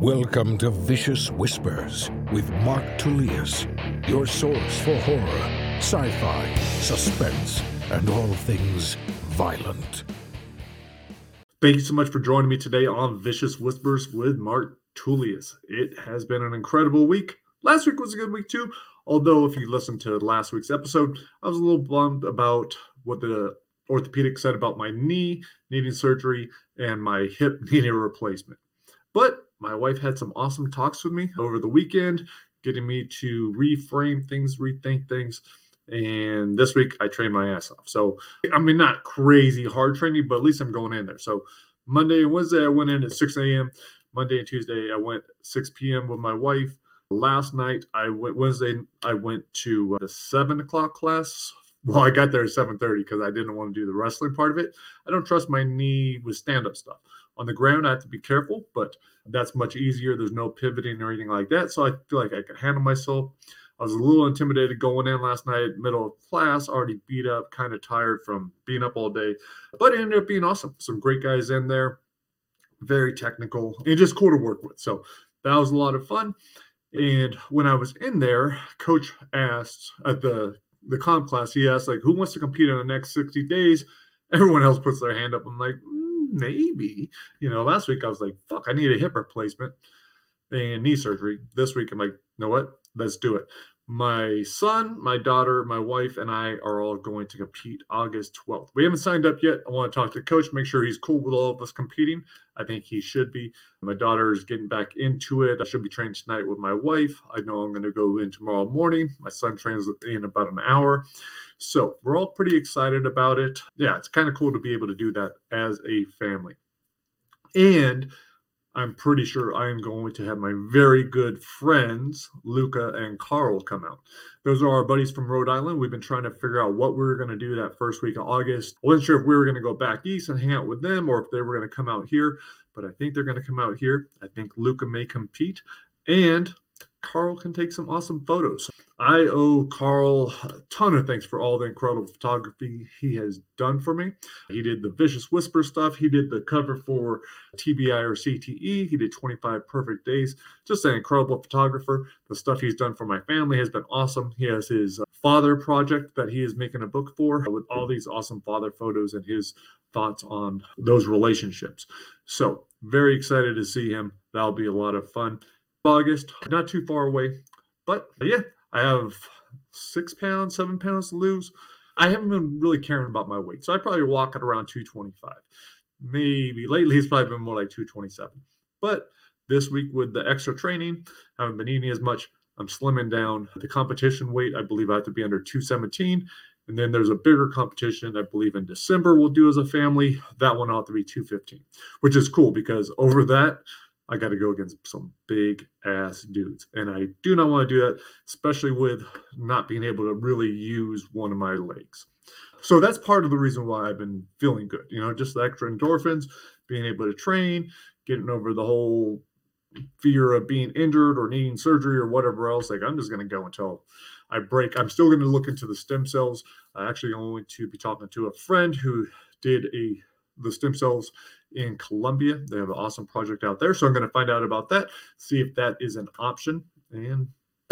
Welcome to Vicious Whispers with Mark Tullius, your source for horror, sci fi, suspense, and all things violent. Thank you so much for joining me today on Vicious Whispers with Mark Tullius. It has been an incredible week. Last week was a good week too, although if you listened to last week's episode, I was a little bummed about what the orthopedic said about my knee needing surgery and my hip needing a replacement. But my wife had some awesome talks with me over the weekend, getting me to reframe things, rethink things. And this week I trained my ass off. So, I mean, not crazy hard training, but at least I'm going in there. So, Monday and Wednesday, I went in at 6 a.m. Monday and Tuesday, I went 6 p.m. with my wife. Last night, I went Wednesday. I went to uh, the seven o'clock class. Well, I got there at 7:30 because I didn't want to do the wrestling part of it. I don't trust my knee with stand-up stuff. On the ground, I have to be careful, but that's much easier. There's no pivoting or anything like that. So I feel like I can handle myself. I was a little intimidated going in last night, middle of class, already beat up, kind of tired from being up all day, but it ended up being awesome. Some great guys in there, very technical, and just cool to work with. So that was a lot of fun. And when I was in there, coach asked at the the comp class, he asked like, "Who wants to compete in the next 60 days?" Everyone else puts their hand up. I'm like, maybe. You know, last week I was like, fuck, I need a hip replacement and knee surgery. This week I'm like, you know what? Let's do it. My son, my daughter, my wife, and I are all going to compete August 12th. We haven't signed up yet. I want to talk to the coach, make sure he's cool with all of us competing. I think he should be. My daughter is getting back into it. I should be training tonight with my wife. I know I'm going to go in tomorrow morning. My son trains in about an hour. So we're all pretty excited about it. Yeah, it's kind of cool to be able to do that as a family. And I'm pretty sure I am going to have my very good friends, Luka and Karl, come out. Those are our buddies from Rhode Island. We've been trying to figure out what we were going to do that first week of August. I wasn't sure if we were going to go back east and hang out with them or if they were going to come out here, but I think they're going to come out here. I think Luka may compete. And Karl can take some awesome photos. I owe Karl a ton of thanks for all the incredible photography he has done for me. He did the Vicious Whisper stuff. He did the cover for TBI or CTE. He did 25 Perfect Days. Just an incredible photographer. The stuff he's done for my family has been awesome. He has his uh, father project that he is making a book for with all these awesome father photos and his thoughts on those relationships. So, very excited to see him. That'll be a lot of fun. August, not too far away. But yeah, I have six pounds, seven pounds to lose. I haven't been really caring about my weight. So I probably walk at around 225. Maybe lately it's probably been more like 227. But this week with the extra training, I haven't been eating as much. I'm slimming down. The competition weight, I believe I have to be under 217. And then there's a bigger competition, I believe in December we'll do as a family. That one ought to be 215, which is cool because over that, I got to go against some big ass dudes. And I do not want to do that, especially with not being able to really use one of my legs. So that's part of the reason why I've been feeling good. You know, just the extra endorphins, being able to train, getting over the whole fear of being injured or needing surgery or whatever else. Like, I'm just going to go until I break. I'm still going to look into the stem cells. I actually going to be talking to a friend who did a the stem cells in Colombia. They have an awesome project out there. So I'm going to find out about that, see if that is an option. And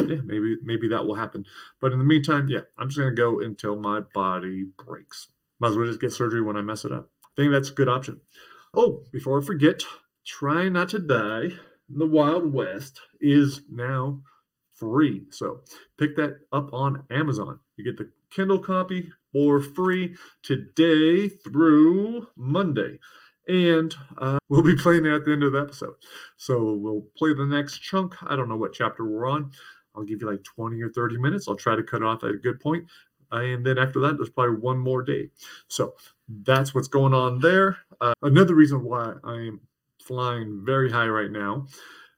yeah, maybe maybe that will happen. But in the meantime, yeah, I'm just gonna go until my body breaks. Might as well just get surgery when I mess it up. I think that's a good option. Oh, before I forget, try not to die. The Wild West is now free. So pick that up on Amazon. You get the Kindle copy for free today through Monday. And uh, we'll be playing it at the end of the episode. So we'll play the next chunk. I don't know what chapter we're on. I'll give you like 20 or 30 minutes. I'll try to cut off at a good point. And then after that, there's probably one more day. So that's what's going on there. Uh, another reason why I'm flying very high right now.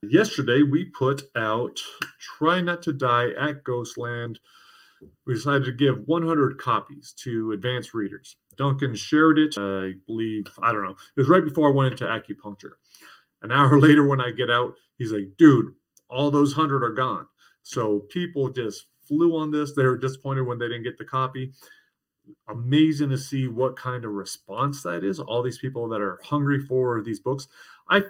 Yesterday, we put out Try Not to Die at Ghostland we decided to give 100 copies to advanced readers. Duncan shared it, I believe, I don't know. It was right before I went into acupuncture. An hour later, when I get out, he's like, dude, all those 100 are gone. So people just flew on this. They were disappointed when they didn't get the copy. Amazing to see what kind of response that is. All these people that are hungry for these books. I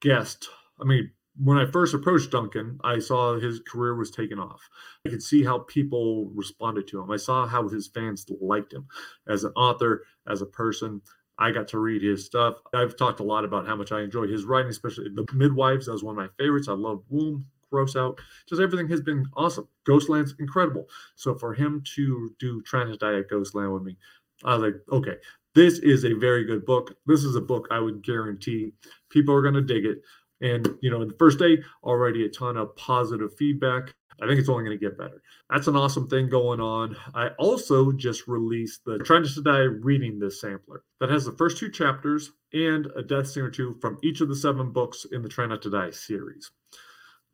guessed, I mean, when I first approached Duncan, I saw his career was taking off. I could see how people responded to him. I saw how his fans liked him as an author, as a person. I got to read his stuff. I've talked a lot about how much I enjoy his writing, especially the Midwives. That was one of my favorites. I love Woom, Gross Out. Just everything has been awesome. Ghostland's incredible. So for him to do Trying Ghostland with me, I was like, okay, this is a very good book. This is a book I would guarantee people are going to dig it. And, you know, the first day, already a ton of positive feedback. I think it's only going to get better. That's an awesome thing going on. I also just released the Try Not to Die reading this sampler that has the first two chapters and a death scene or two from each of the seven books in the Try Not to Die series.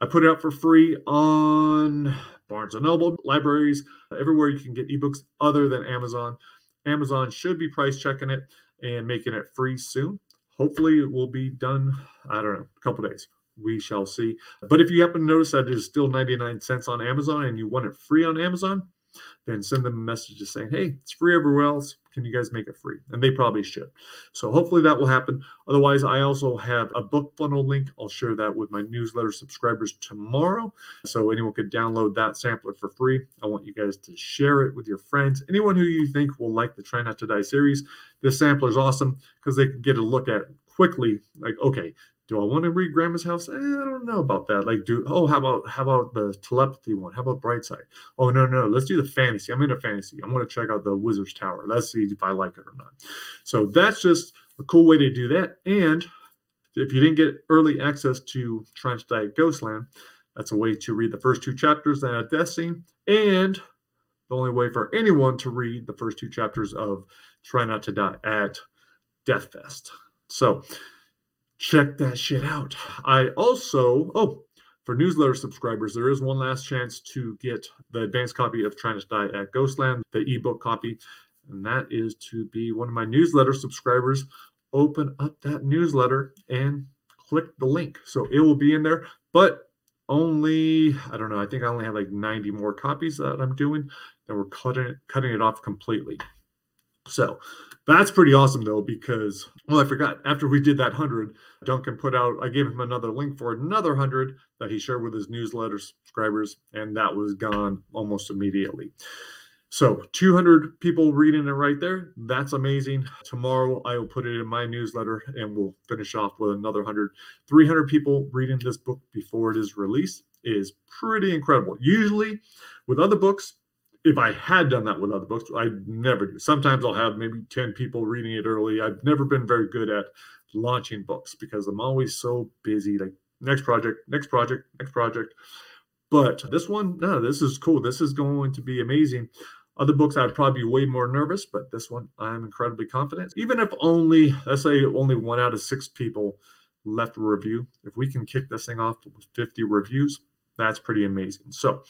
I put it out for free on Barnes and Noble, libraries, everywhere you can get ebooks other than Amazon. Amazon should be price checking it and making it free soon. Hopefully, it will be done, I don't know, a couple days. We shall see. But if you happen to notice that it is still 99 cents on Amazon and you want it free on Amazon, then send them a message just saying, hey, it's free everywhere else. Can you guys make it free? And they probably should. So hopefully that will happen. Otherwise, I also have a book funnel link. I'll share that with my newsletter subscribers tomorrow. So anyone could download that sampler for free. I want you guys to share it with your friends. Anyone who you think will like the Try Not to Die series. This sampler is awesome because they can get a look at quickly, like, okay, do I want to read Grandma's House? Eh, I don't know about that. Like, do oh, how about how about the telepathy one? How about Brightside? Oh no, no, let's do the fantasy. I'm into fantasy. I'm going to check out the Wizard's Tower. Let's see if I like it or not. So that's just a cool way to do that. And if you didn't get early access to Try Not to Die Ghostland, that's a way to read the first two chapters that at Death Scene, and the only way for anyone to read the first two chapters of Try Not to Die at Dethfest. So check that shit out. I also, oh, for newsletter subscribers, there is one last chance to get the advanced copy of China's Die at Ghostland, the ebook copy, and that is to be one of my newsletter subscribers. Open up that newsletter and click the link. So it will be in there, but only I don't know. I think I only have like 90 more copies that I'm doing, and we're cutting cutting it off completely. So that's pretty awesome though, because well, I forgot after we did that hundred, Duncan put out. I gave him another link for another hundred that he shared with his newsletter subscribers, and that was gone almost immediately. So 200 people reading it right there. That's amazing. Tomorrow I will put it in my newsletter and we'll finish off with another 100. 300 people reading this book before it is released is pretty incredible. Usually with other books, if I had done that with other books, I'd never do. Sometimes I'll have maybe 10 people reading it early. I've never been very good at launching books because I'm always so busy. Like next project, next project, next project. But this one, no, this is cool. This is going to be amazing. Other books, I'd probably be way more nervous, but this one, I'm incredibly confident. Even if only, let's say, only one out of six people left a review, if we can kick this thing off with 50 reviews, that's pretty amazing. So,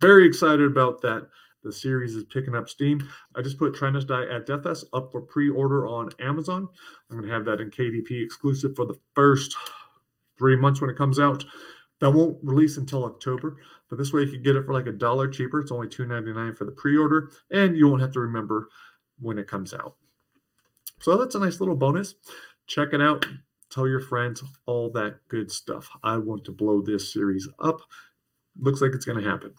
very excited about that. The series is picking up steam. I just put Try Not to Die at Dethfest up for pre-order on Amazon. I'm going to have that in KDP exclusive for the first three months when it comes out. That won't release until October, but this way you can get it for like a dollar cheaper. It's only $2.99 for the pre-order, and you won't have to remember when it comes out. So that's a nice little bonus. Check it out. Tell your friends all that good stuff. I want to blow this series up. Looks like it's going to happen.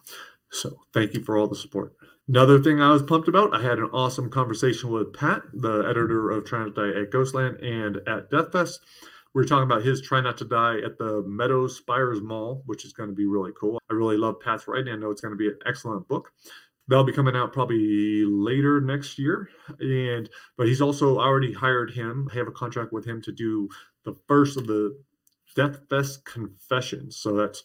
So thank you for all the support. Another thing I was pumped about, I had an awesome conversation with Pat, the editor of Try Not to Die at Ghostland and at Dethfest. We are talking about his Try Not to Die at the Meadows Spires Mall, which is going to be really cool. I really love Pat's writing. I know it's going to be an excellent book. That'll be coming out probably later next year. And but he's also already hired him. I have a contract with him to do the first of the Death Fest confessions. So that's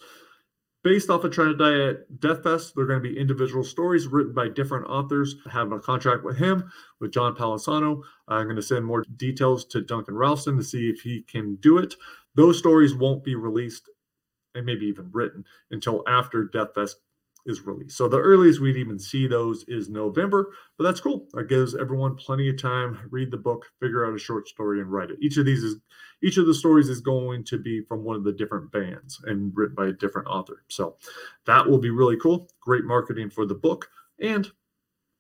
Based off of at Dethfest, they're going to be individual stories written by different authors. I have a contract with him, with John Palisano. I'm going to send more details to Duncan Ralston to see if he can do it. Those stories won't be released and maybe even written until after Dethfest is released. So the earliest we'd even see those is November, but that's cool. That gives everyone plenty of time, read the book, figure out a short story and write it. Each of these is each of the stories is going to be from one of the different bands and written by a different author. So that will be really cool. Great marketing for the book and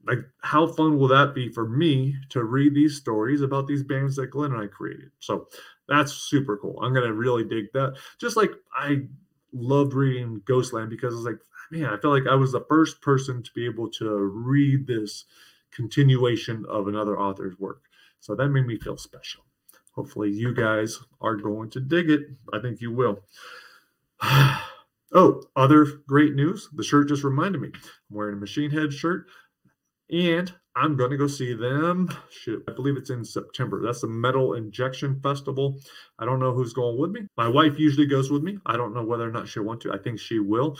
like how fun will that be for me to read these stories about these bands that Glenn and I created? So That's super cool. I'm gonna really dig that. Just like I loved reading Ghostland because it's like, man, I felt like I was the first person to be able to read this continuation of another author's work. So that made me feel special. Hopefully, you guys are going to dig it. I think you will. oh, other great news. The shirt just reminded me. I'm wearing a Machine Head shirt and I'm going to go see them. Shoot, I believe it's in September. That's the Metal Injection Festival. I don't know who's going with me. My wife usually goes with me. I don't know whether or not she'll want to. I think she will,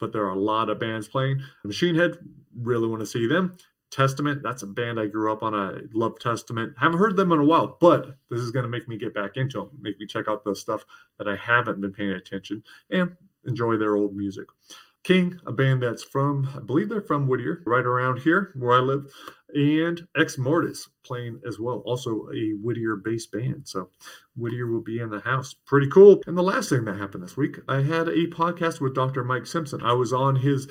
but there are a lot of bands playing. Machine Head, really want to see them. Testament, that's a band I grew up on. I love Testament. Haven't heard them in a while, but this is going to make me get back into them, make me check out the stuff that I haven't been paying attention and enjoy their old music. King, a band that's from, I believe they're from Whittier, right around here where I live, and Exmortus playing as well, also a Whittier based band. So Whittier will be in the house. Pretty cool. And the last thing that happened this week, I had a podcast with Dr. Mike Simpson. I was on his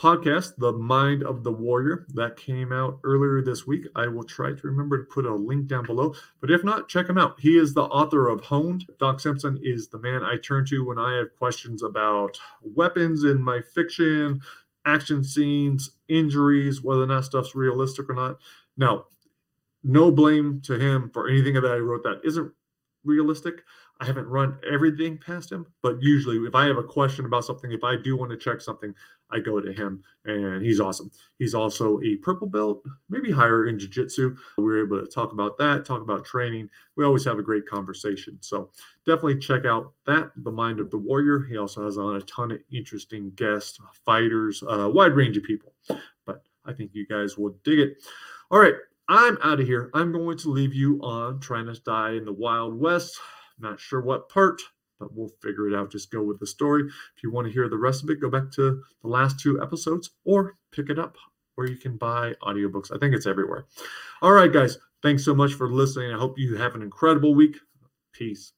podcast, The Mind of the Warrior, that came out earlier this week. I will try to remember to put a link down below, but if not, check him out. He is the author of Honed. Doc Simpson is the man I turn to when I have questions about weapons in my fiction, action scenes, injuries, whether or not stuff's realistic or not. Now, no blame to him for anything that I wrote that isn't realistic. I haven't run everything past him, but usually if I have a question about something, if I do want to check something, I go to him and he's awesome. He's also a purple belt, maybe higher in jiu-jitsu. We are able to talk about that, talk about training. We always have a great conversation. So definitely check out that, The Mind of the Warrior. He also has on a ton of interesting guests, fighters, uh, a wide range of people. But I think you guys will dig it. All right, I'm out of here. I'm going to leave you on Try Not to Die in the Wild West. Not sure what part, but we'll figure it out. Just go with the story. If you want to hear the rest of it, go back to the last two episodes or pick it up where you can buy audiobooks. I think it's everywhere. All right, guys. Thanks so much for listening. I hope you have an incredible week. Peace.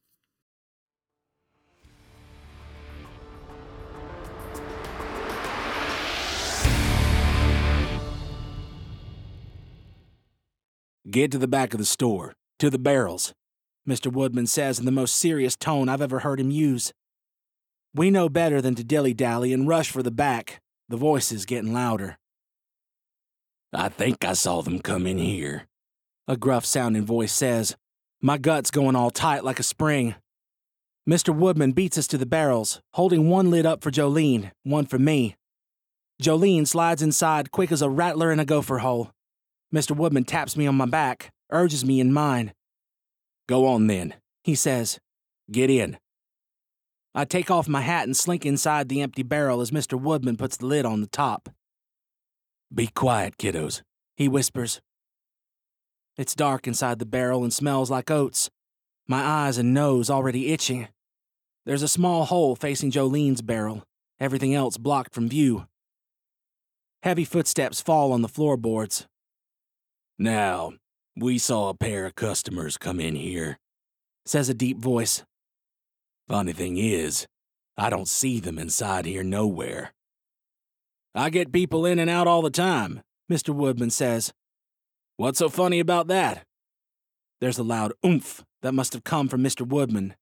Get to the back of the store, to the barrels. Mr. Woodman says in the most serious tone I've ever heard him use. We know better than to dilly dally and rush for the back. The voice is getting louder. I think I saw them come in here, a gruff sounding voice says. My gut's going all tight like a spring. Mr. Woodman beats us to the barrels, holding one lid up for Jolene, one for me. Jolene slides inside quick as a rattler in a gopher hole. Mr. Woodman taps me on my back, urges me in mine. Go on then, he says. Get in. I take off my hat and slink inside the empty barrel as Mr. Woodman puts the lid on the top. Be quiet, kiddos, he whispers. It's dark inside the barrel and smells like oats. My eyes and nose already itching. There's a small hole facing Jolene's barrel, everything else blocked from view. Heavy footsteps fall on the floorboards. Now, we saw a pair of customers come in here, says a deep voice. Funny thing is, I don't see them inside here nowhere. I get people in and out all the time, Mr. Woodman says. What's so funny about that? There's a loud oomph that must have come from Mr. Woodman.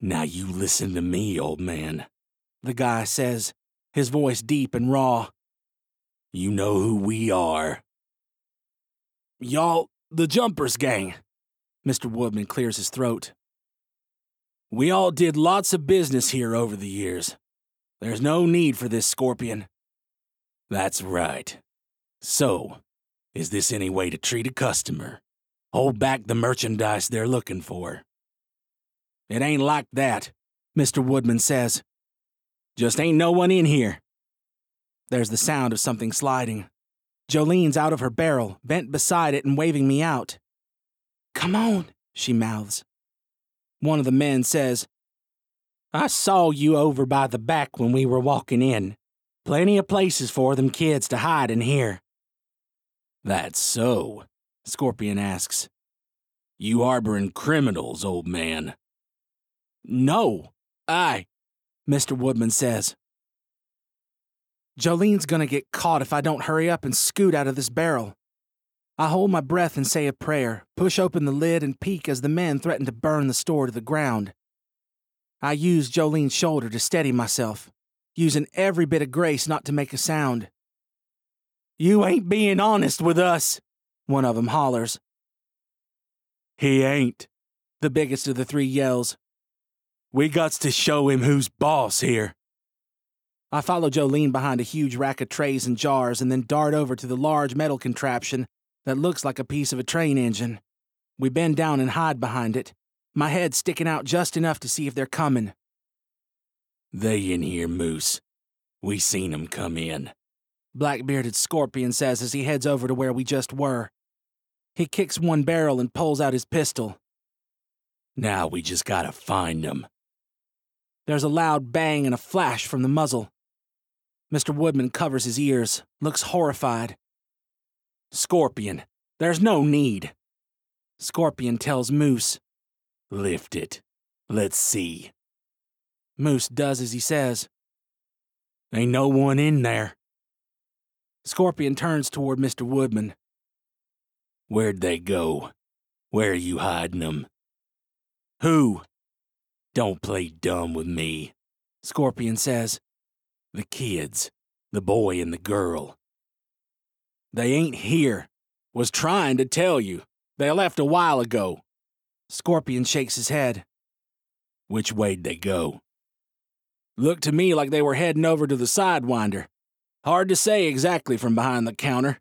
Now you listen to me, old man, the guy says, his voice deep and raw. You know who we are. Y'all, the Jumpers gang. Mr. Woodman clears his throat. We all did lots of business here over the years. There's no need for this scorpion. That's right. So, is this any way to treat a customer? Hold back the merchandise they're looking for. It ain't like that, Mr. Woodman says. Just ain't no one in here. There's the sound of something sliding. Jolene's out of her barrel, bent beside it and waving me out. Come on, she mouths. One of the men says, I saw you over by the back when we were walking in. Plenty of places for them kids to hide in here. That's so, Scorpion asks. You harboring criminals, old man. No, I, Mr. Woodman says. Jolene's gonna get caught if I don't hurry up and scoot out of this barrel. I hold my breath and say a prayer, push open the lid, and peek as the men threaten to burn the store to the ground. I use Jolene's shoulder to steady myself, using every bit of grace not to make a sound. You ain't being honest with us, one of of 'em hollers. He ain't, the biggest of the three yells. We gots to show him who's boss here. I follow Jolene behind a huge rack of trays and jars and then dart over to the large metal contraption that looks like a piece of a train engine. We bend down and hide behind it, my head sticking out just enough to see if they're coming. They in here, Moose. We seen 'em come in. Black-bearded Scorpion says as he heads over to where we just were. He kicks one barrel and pulls out his pistol. Now we just gotta find 'em. There's a loud bang and a flash from the muzzle. Mr. Woodman covers his ears, looks horrified. Scorpion, there's no need. Scorpion tells Moose, Lift it. Let's see. Moose does as he says. Ain't no one in there. Scorpion turns toward Mr. Woodman. Where'd they go? Where are you hiding them? Who? Don't play dumb with me, Scorpion says. The kids, the boy and the girl. They ain't here. Was trying to tell you. They left a while ago. Scorpion shakes his head. Which way'd they go? Looked to me like they were heading over to the Sidewinder. Hard to say exactly from behind the counter.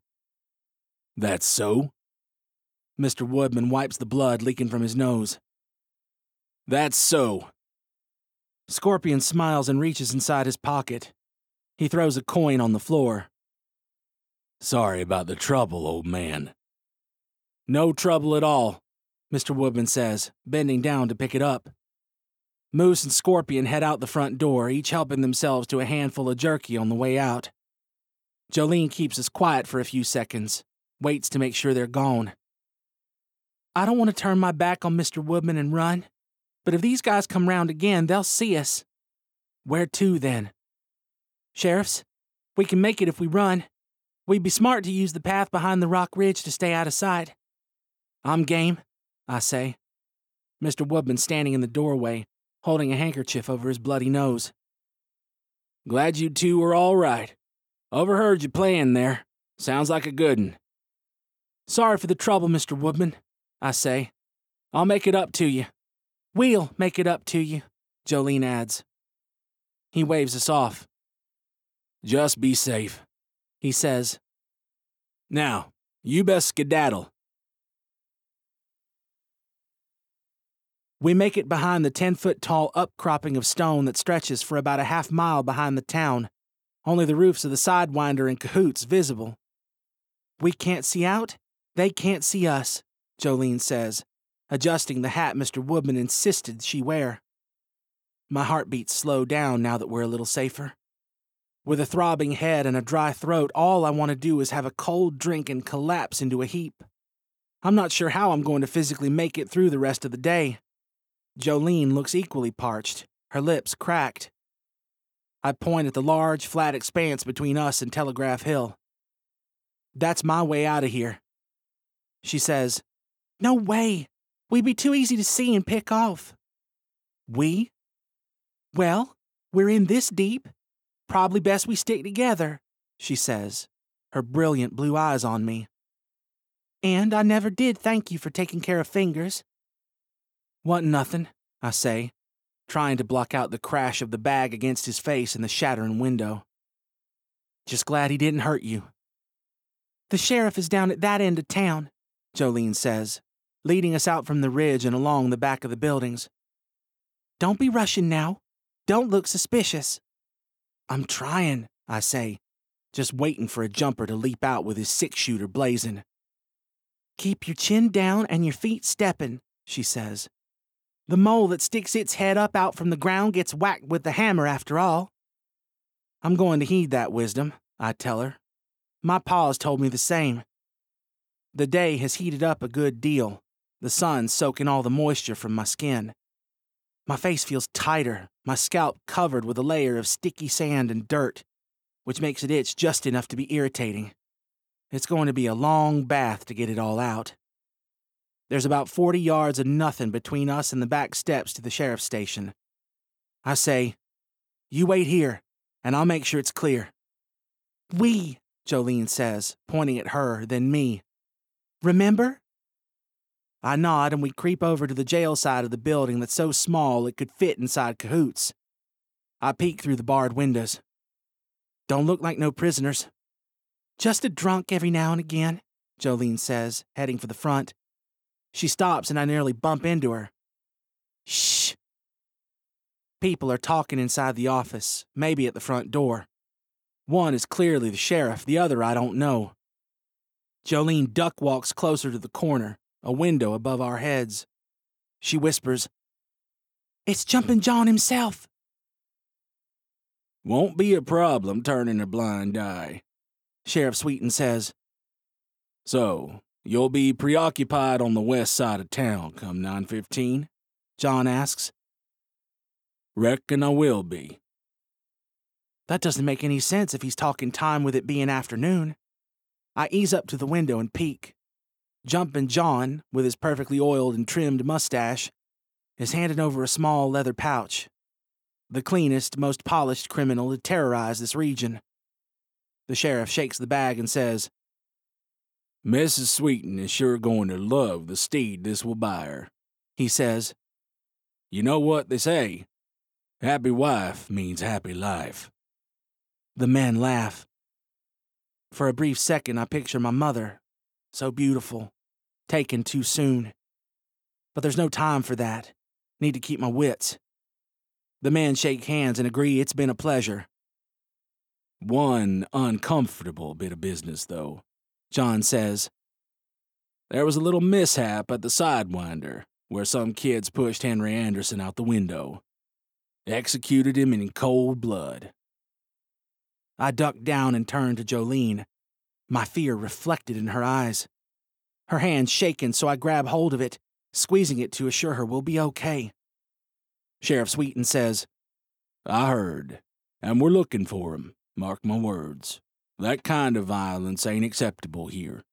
That's so? Mr. Woodman wipes the blood leaking from his nose. That's so. Scorpion smiles and reaches inside his pocket. He throws a coin on the floor. Sorry about the trouble, old man. No trouble at all, Mr. Woodman says, bending down to pick it up. Moose and Scorpion head out the front door, each helping themselves to a handful of jerky on the way out. Jolene keeps us quiet for a few seconds, waits to make sure they're gone. I don't want to turn my back on Mr. Woodman and run, but if these guys come round again, they'll see us. Where to then? Sheriffs, we can make it if we run. We'd be smart to use the path behind the rock ridge to stay out of sight. I'm game, I say. Mr. Woodman standing in the doorway, holding a handkerchief over his bloody nose. Glad you two were all right. Overheard you playing there. Sounds like a good un. Sorry for the trouble, Mr. Woodman, I say. I'll make it up to you. We'll make it up to you, Jolene adds. He waves us off. Just be safe, he says. Now, you best skedaddle. We make it behind the 10 foot tall upcropping of stone that stretches for about a half mile behind the town, only the roofs of the Sidewinder and Cahoots visible. We can't see out, they can't see us, Jolene says, adjusting the hat Mr. Woodman insisted she wear. My heartbeats slow down now that we're a little safer. With a throbbing head and a dry throat, all I want to do is have a cold drink and collapse into a heap. I'm not sure how I'm going to physically make it through the rest of the day. Jolene looks equally parched, her lips cracked. I point at the large, flat expanse between us and Telegraph Hill. That's my way out of here. She says, No way. We'd be too easy to see and pick off. We? Well, we're in this deep. Probably best we stick together, she says, her brilliant blue eyes on me. And I never did thank you for taking care of fingers. Want nothing, I say, trying to block out the crash of the bag against his face in the shattering window. Just glad he didn't hurt you. The sheriff is down at that end of town, Jolene says, leading us out from the ridge and along the back of the buildings. Don't be rushing now. Don't look suspicious. I'm trying, I say, just waiting for a jumper to leap out with his six shooter blazing. Keep your chin down and your feet stepping, she says. The mole that sticks its head up out from the ground gets whacked with the hammer after all. I'm going to heed that wisdom, I tell her. My pa's told me the same. The day has heated up a good deal, the sun soaking all the moisture from my skin. My face feels tighter, my scalp covered with a layer of sticky sand and dirt, which makes it itch just enough to be irritating. It's going to be a long bath to get it all out. There's about 40 yards of nothing between us and the back steps to the sheriff's station. I say, You wait here, and I'll make sure it's clear. We, Jolene says, pointing at her, then me. Remember? I nod and we creep over to the jail side of the building that's so small it could fit inside cahoots. I peek through the barred windows. Don't look like no prisoners. Just a drunk every now and again, Jolene says, heading for the front. She stops and I nearly bump into her. Shh. People are talking inside the office, maybe at the front door. One is clearly the sheriff, the other I don't know. Jolene duck walks closer to the corner, a window above our heads. She whispers, It's Jumpin' John himself. Won't be a problem turning a blind eye, Sheriff Sweeten says. So, you'll be preoccupied on the west side of town come 915? John asks. Reckon I will be. That doesn't make any sense if he's talking time with it being afternoon. I ease up to the window and peek. Jumpin' John, with his perfectly oiled and trimmed mustache, is handing over a small leather pouch. The cleanest, most polished criminal to terrorize this region. The sheriff shakes the bag and says, Mrs. Sweeten is sure going to love the steed this will buy her, he says. You know what they say? Happy wife means happy life. The men laugh. For a brief second, I picture my mother, so beautiful, taken too soon. But there's no time for that. Need to keep my wits. The men shake hands and agree it's been a pleasure. One uncomfortable bit of business, though, John says. There was a little mishap at the Sidewinder, where some kids pushed Henry Anderson out the window. Executed him in cold blood. I ducked down and turned to Jolene, my fear reflected in her eyes. Her hand shaking, so I grab hold of it, squeezing it to assure her we'll be okay. Sheriff Sweeten says, I heard, and we're looking for him, mark my words. That kind of violence ain't acceptable here.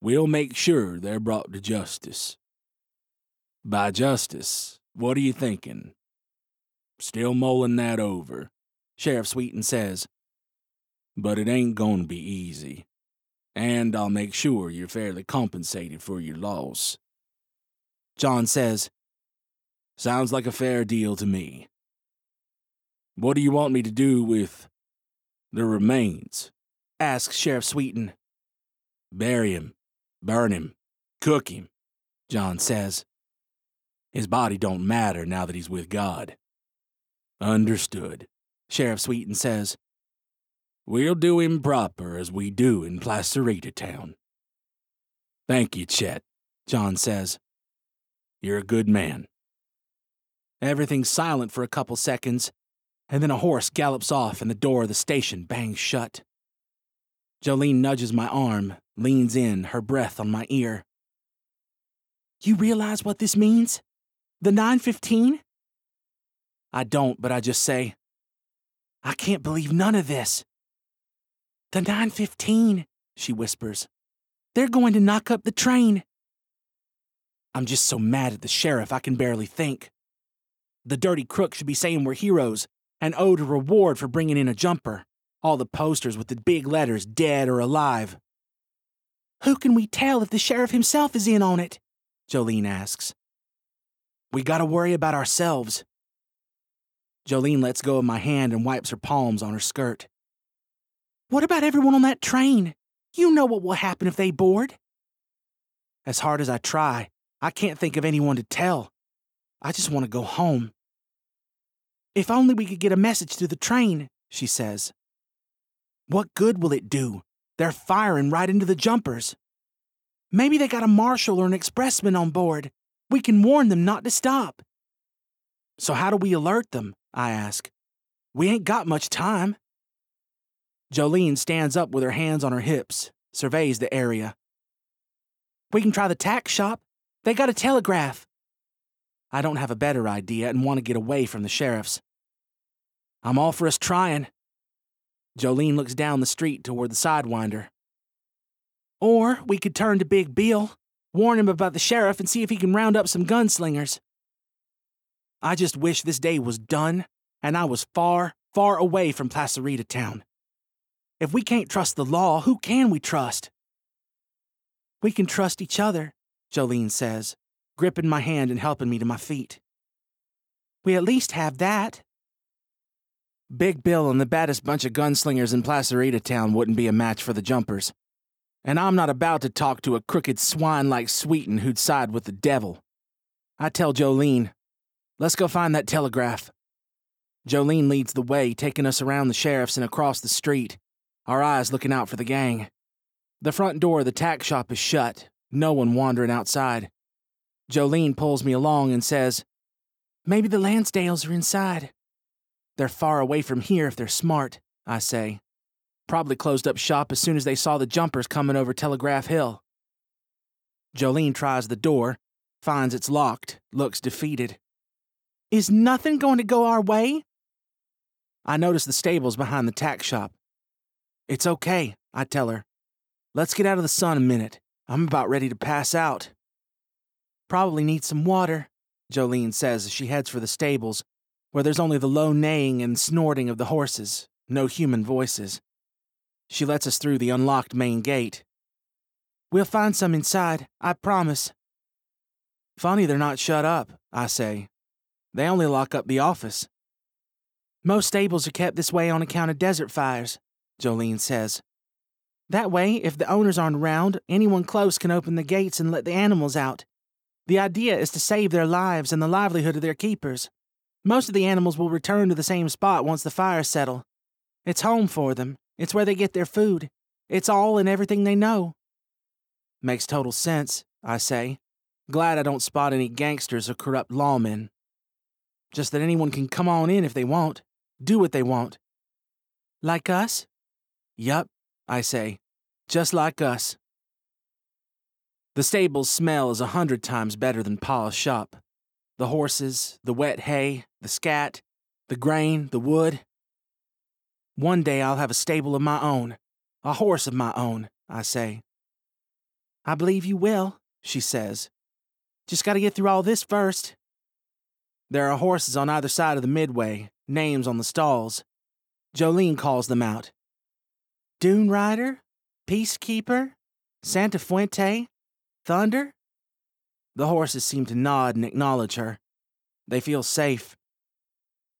We'll make sure they're brought to justice. By justice, what are you thinking? Still mulling that over, Sheriff Sweeten says. But it ain't gonna be easy. And I'll make sure you're fairly compensated for your loss. John says, Sounds like a fair deal to me. What do you want me to do with the remains? asks Sheriff Sweeten. Bury him, burn him, cook him, John says. His body don't matter now that he's with God. Understood, Sheriff Sweeten says. We'll do him proper as we do in Placerita Town. Thank you, Chet, John says. You're a good man. Everything's silent for a couple seconds, and then a horse gallops off and the door of the station bangs shut. Jolene nudges my arm, leans in, her breath on my ear. You realize what this means? The 915? I don't, but I just say, I can't believe none of this. The 915, she whispers. They're going to knock up the train. I'm just so mad at the sheriff I can barely think. The dirty crook should be saying we're heroes and owed a reward for bringing in a jumper. All the posters with the big letters, dead or alive. Who can we tell if the sheriff himself is in on it? Jolene asks. We gotta worry about ourselves. Jolene lets go of my hand and wipes her palms on her skirt. What about everyone on that train? You know what will happen if they board. As hard as I try, I can't think of anyone to tell. I just want to go home. If only we could get a message through the train, she says. What good will it do? They're firing right into the jumpers. Maybe they got a marshal or an expressman on board. We can warn them not to stop. So, how do we alert them? I ask. We ain't got much time. Jolene stands up with her hands on her hips, surveys the area. We can try the tack shop. They got a telegraph. I don't have a better idea and want to get away from the sheriffs. I'm all for us trying. Jolene looks down the street toward the Sidewinder. Or we could turn to Big Bill, warn him about the sheriff, and see if he can round up some gunslingers. I just wish this day was done and I was far, far away from Placerita town. If we can't trust the law, who can we trust? We can trust each other, Jolene says, gripping my hand and helping me to my feet. We at least have that. Big Bill and the baddest bunch of gunslingers in Placerita town wouldn't be a match for the jumpers. And I'm not about to talk to a crooked swine like Sweeten who'd side with the devil. I tell Jolene, let's go find that telegraph. Jolene leads the way, taking us around the sheriff's and across the street, our eyes looking out for the gang. The front door of the tack shop is shut, no one wandering outside. Jolene pulls me along and says, Maybe the Lansdales are inside. They're far away from here if they're smart, I say. Probably closed up shop as soon as they saw the jumpers coming over Telegraph Hill. Jolene tries the door, finds it's locked, looks defeated. Is nothing going to go our way? I notice the stables behind the tack shop. It's okay, I tell her. Let's get out of the sun a minute. I'm about ready to pass out. Probably need some water, Jolene says as she heads for the stables, where there's only the low neighing and snorting of the horses, no human voices. She lets us through the unlocked main gate. We'll find some inside, I promise. Funny they're not shut up, I say. They only lock up the office. Most stables are kept this way on account of desert fires, Jolene says. That way, if the owners aren't around, anyone close can open the gates and let the animals out. The idea is to save their lives and the livelihood of their keepers. Most of the animals will return to the same spot once the fires settle. It's home for them. It's where they get their food. It's all and everything they know. Makes total sense, I say. Glad I don't spot any gangsters or corrupt lawmen. Just that anyone can come on in if they want, do what they want. Like us? Yup, I say. Just like us. The stable's smell is a hundred times better than Pa's shop. The horses, the wet hay, the scat, the grain, the wood. One day I'll have a stable of my own, a horse of my own, I say. I believe you will, she says. Just gotta get through all this first. There are horses on either side of the midway, names on the stalls. Jolene calls them out Dune Rider, Peacekeeper, Santa Fuente, Thunder? The horses seem to nod and acknowledge her. They feel safe.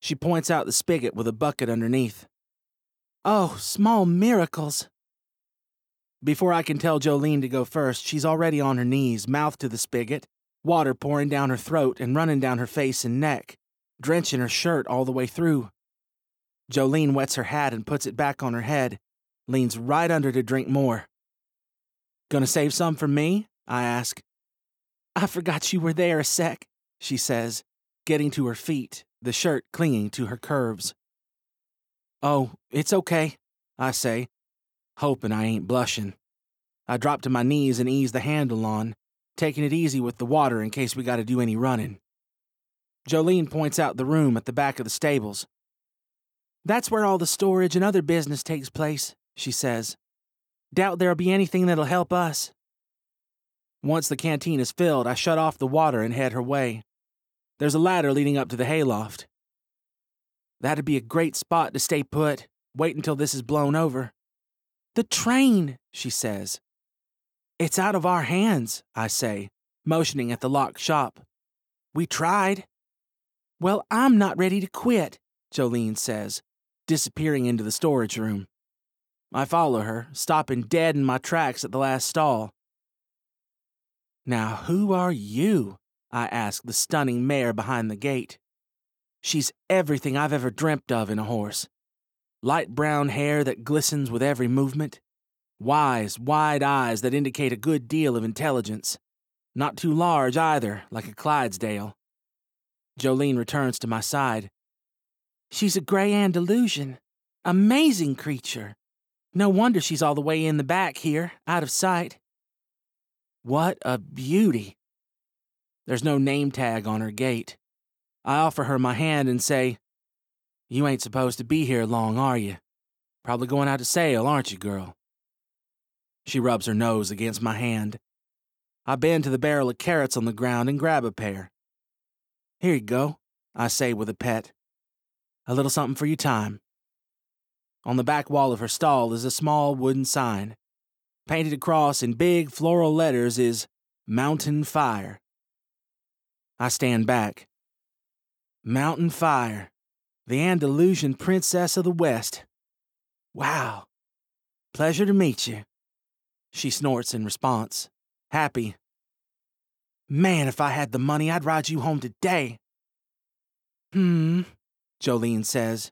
She points out the spigot with a bucket underneath. Oh, small miracles! Before I can tell Jolene to go first, she's already on her knees, mouth to the spigot, water pouring down her throat and running down her face and neck, drenching her shirt all the way through. Jolene wets her hat and puts it back on her head, leans right under to drink more. Gonna save some for me? I ask. I forgot you were there a sec, she says, getting to her feet, the shirt clinging to her curves. Oh, it's okay, I say, hoping I ain't blushing. I drop to my knees and ease the handle on, taking it easy with the water in case we gotta do any running. Jolene points out the room at the back of the stables. That's where all the storage and other business takes place, she says. Doubt there'll be anything that'll help us. Once the canteen is filled, I shut off the water and head her way. There's a ladder leading up to the hayloft. That'd be a great spot to stay put, wait until this is blown over. The train, she says. It's out of our hands, I say, motioning at the locked shop. We tried. Well, I'm not ready to quit, Jolene says, disappearing into the storage room. I follow her, stopping dead in my tracks at the last stall. Now, who are you? I ask the stunning mare behind the gate. She's everything I've ever dreamt of in a horse. Light brown hair that glistens with every movement, wise, wide eyes that indicate a good deal of intelligence. Not too large either, like a Clydesdale. Jolene returns to my side. She's a gray Andalusian. Amazing creature. No wonder she's all the way in the back here, out of sight. What a beauty! There's no name tag on her gate. I offer her my hand and say, You ain't supposed to be here long, are you? Probably going out to sail, aren't you, girl? She rubs her nose against my hand. I bend to the barrel of carrots on the ground and grab a pair. Here you go, I say with a pet. A little something for your time. On the back wall of her stall is a small wooden sign. Painted across in big floral letters is Mountain Fire. I stand back. Mountain Fire, the Andalusian princess of the West. Wow. Pleasure to meet you. She snorts in response, happy. Man, if I had the money, I'd ride you home today. Hmm, Jolene says.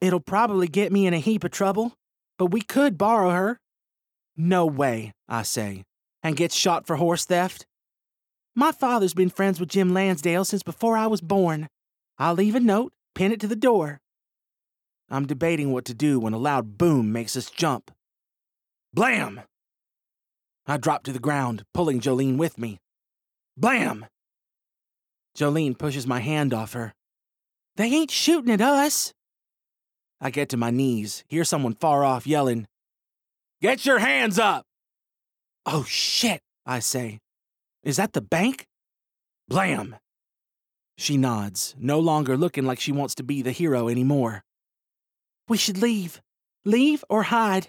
It'll probably get me in a heap of trouble, but we could borrow her. No way, I say, and get shot for horse theft. My father's been friends with Jim Lansdale since before I was born. I'll leave a note, pin it to the door. I'm debating what to do when a loud boom makes us jump. Blam! I drop to the ground, pulling Jolene with me. Blam! Jolene pushes my hand off her. They ain't shooting at us. I get to my knees, hear someone far off yelling, Get your hands up! Oh shit, I say. Is that the bank? Blam! She nods, no longer looking like she wants to be the hero anymore. We should leave. Leave or hide.